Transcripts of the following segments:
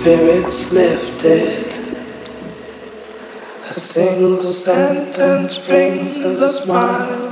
spirits lifted. A single sentence brings a smile.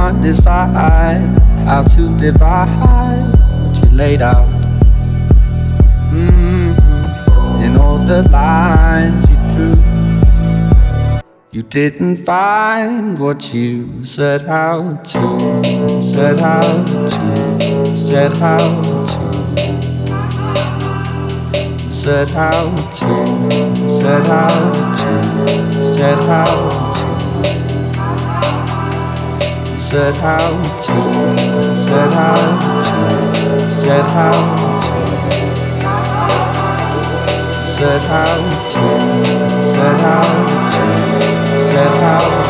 Can't decide how to divide what you laid out. Mm-hmm. In all the lines you drew. You didn't find what you set out to, set out to, set out to, set out to, set out to, set out to, said how to, said how to, said how to, said how to, said how to, said how to.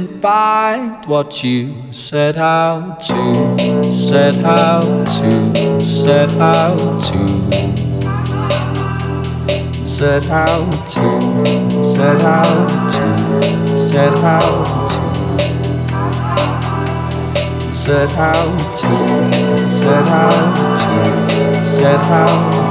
find what you set out to, set out to, set out to, set out to, set out to, set out to, set out to, set out to, set out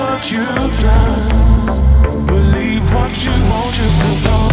what you've done. Believe what you want just to know.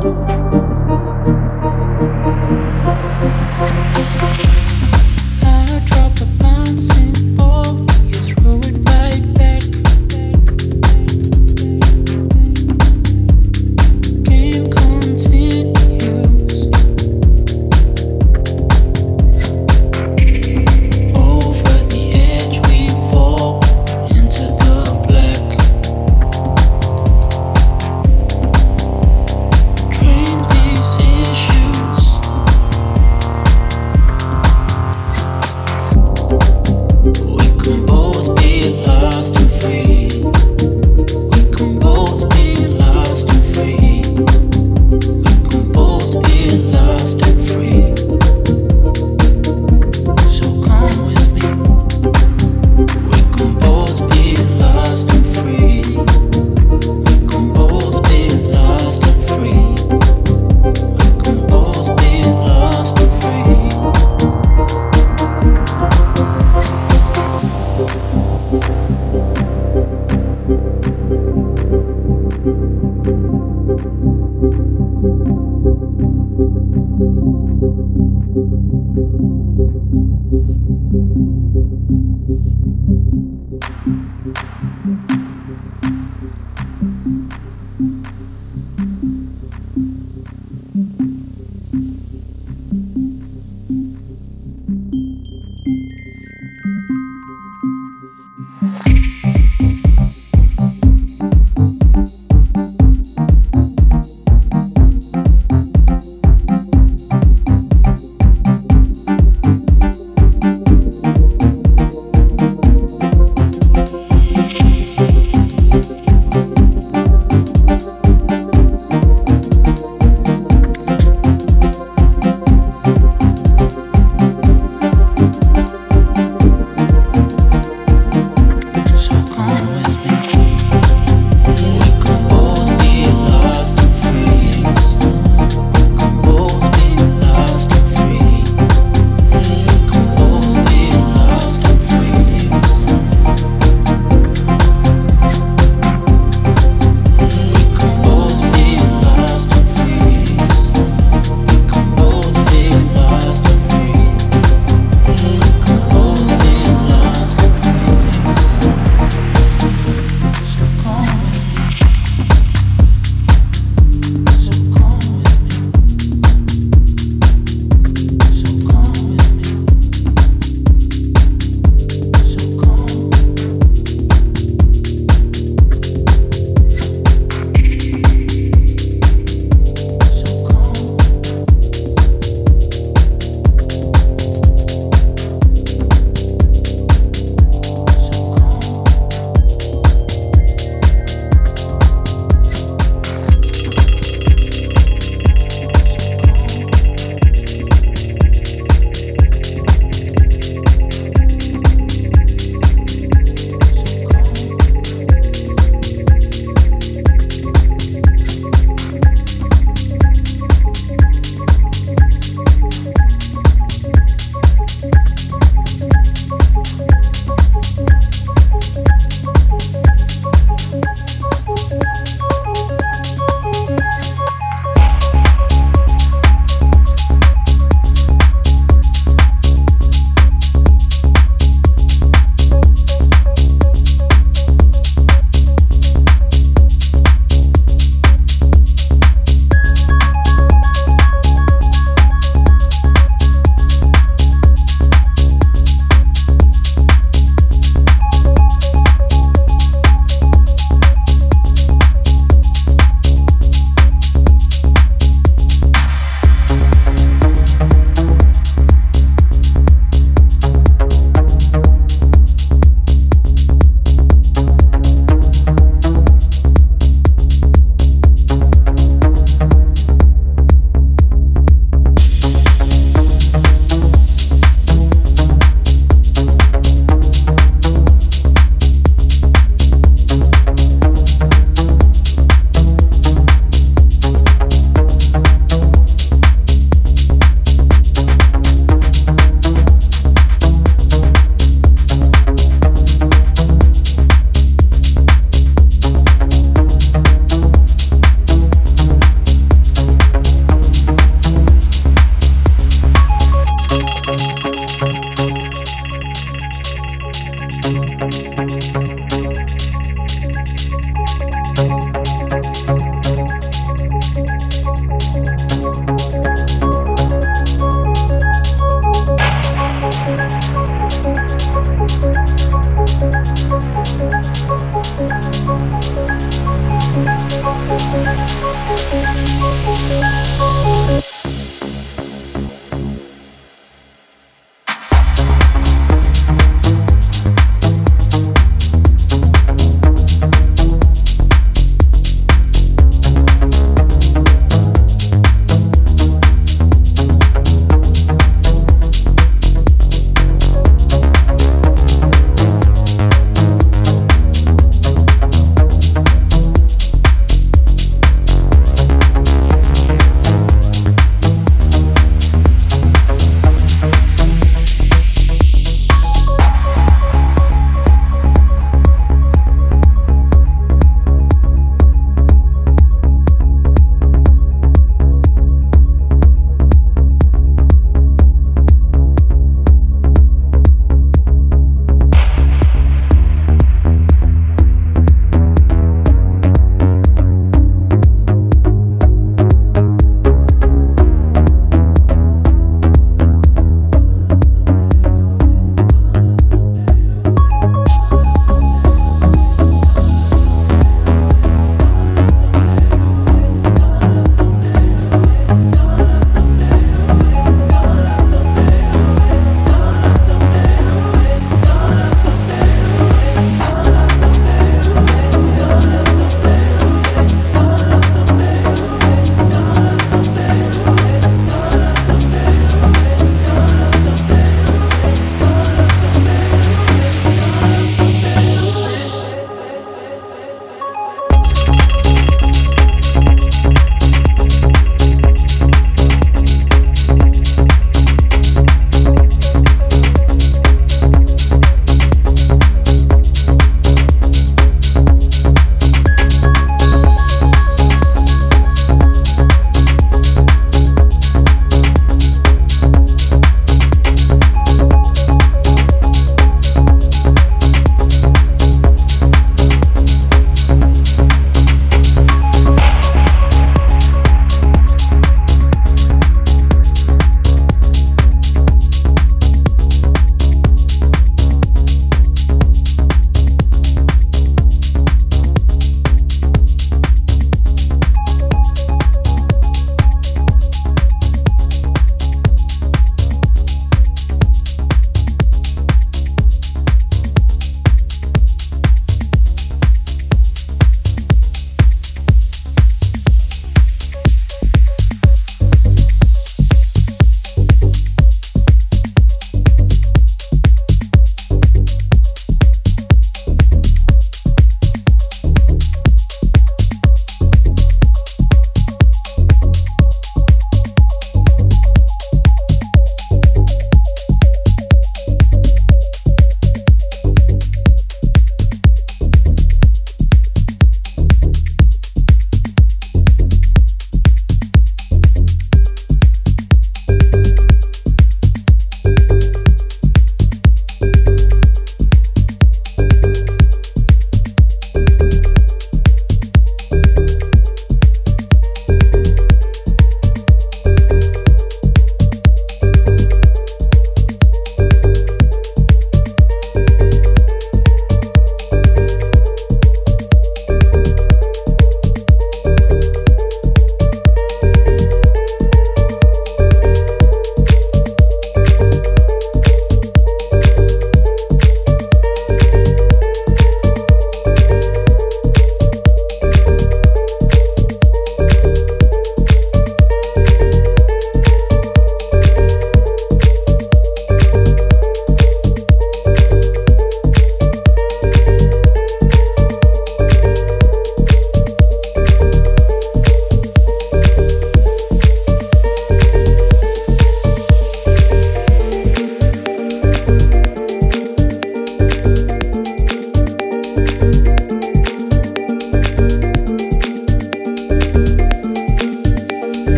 Música